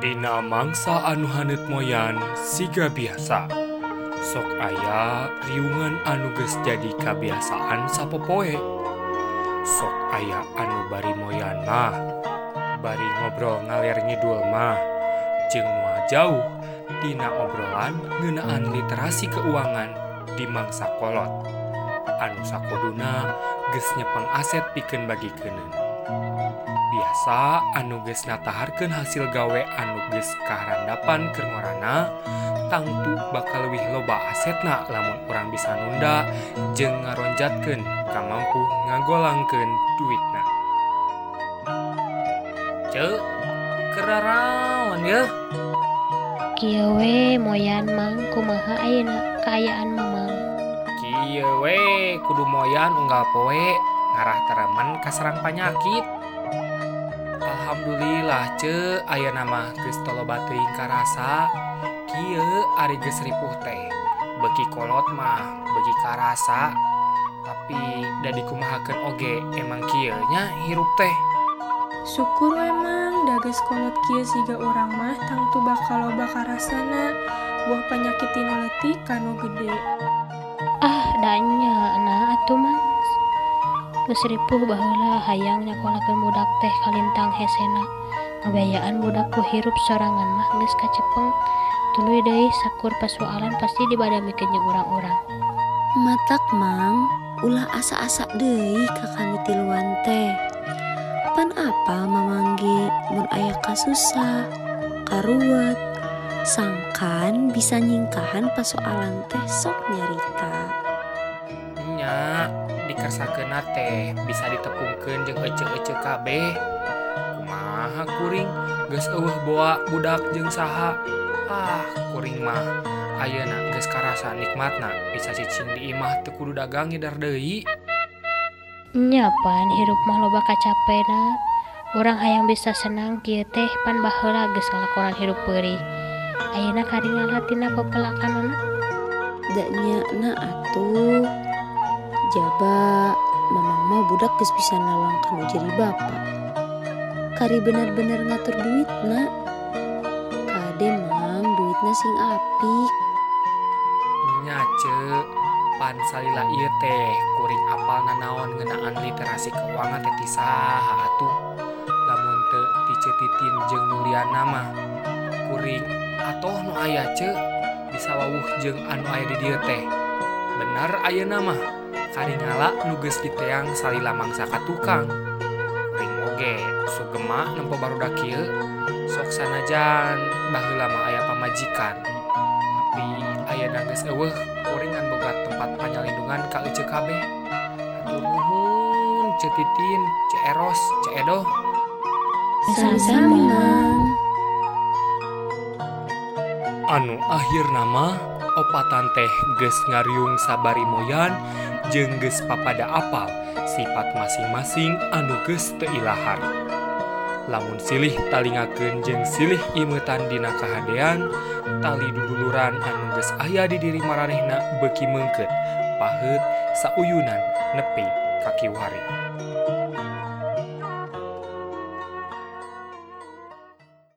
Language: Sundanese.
Dina mangsa anu hanet moyan siga biasa. Sok aya riungan anu geus jadi kabiasaan sapopoe. Sok aya anu bari moyan mah bari ngobrol ngalir ngidul mah. Jeung moal jauh Dina obrolan ngeunaan literasi keuangan di mangsa kolot. Anu sakoduna gesnya pengaset piken bagi kenen biasa anuges nataharkan hasil gawe anuges keharandapan kegorana tangtu bakal wih loba asetna lamun orang bisa nunda je ngaronjatken kam mampu ngagolangken duitna. Ce kerarawan ya. Kiwe moyan mang kumaha ayeuna kaayaan mamang Kiwe kudu moyan unggal poe ngarah teremen kaserang penyakit Alhamdulillah ce aya nama geus toloba teuing karasa. Kieu ari geus ripuh teh. Beki kolot mah beki karasa. Tapi da dikumahakeun oge emang kieu nya hirup teh. Syukur emang dages kolot kieu siga urang mah tangtu bakal loba karasana. Buah penyakit tinu leutik kanu gede. ah danya nah atuh mang nusripuh bahula hayang nyakolakeun budak teh kalintang hesena. Ngabayaan budak ku hirup sorangan mah geus kacepeng. Tuluy deui sakur pasualan pasti dibadamikeun jeung urang-urang. Matak mang. Ulah asa-asa deui ka kami tiluan teh. Pan apa mamangge mun aya kasusah karuwet sangkan bisa nyingkahan pasoalan teh sok nyarita. Nya. kersakenat teh bisa ditepungkeun jeung ece-ece kabeh. Kumaha kuring? Geus eueuh boa budak jeung saha? Ah kuring mah Ayeuna geus karasa nikmatna. Bisa cicing di imah teu kudu dagang ngidar deui. Nya pan hirup mah loba kacapena. Urang hayang bisa senang kieu teh pan baheula geus ngalakonan hirup peurih ayeuna karingan latina pepelakanana? Da nya na atuh. Jaba, mamang mah budak geus bisa nalangkan jadi bapak. Kari bener-bener ngatur duit, nak. Kade mang duitnya sing apik. Nyace, pan salila ieu teh kuring apal nanaon ngeunaan literasi keuangan teh saha atuh. Lamun teu dicetitin jeung Nuliana mah kuring atoh nu aya ce bisa wawuh jeung anu aya di dieu teh. Benar ayeuna mah. karinghala nuges diteang salila mangsa ka tukang. ring oge sugema nempo baru dakil sok sanajan baheula mah aya pamajikan tapi ayah eueuh kuring ngan boga tempat panyalindungan ka ece kabeh. atur nuhun cetitin ceeros ceedoh sama-sama anu akhir nama opatan teh ges ngariung sabarimoyan jengges papada apal sifat masing-masing anu anuges teilahar lamun silih talingaken jeng silih imetan dina kahadean tali duduluran anu anuges ayah di diri maranehna beki mengket pahet sauyunan nepi kaki wari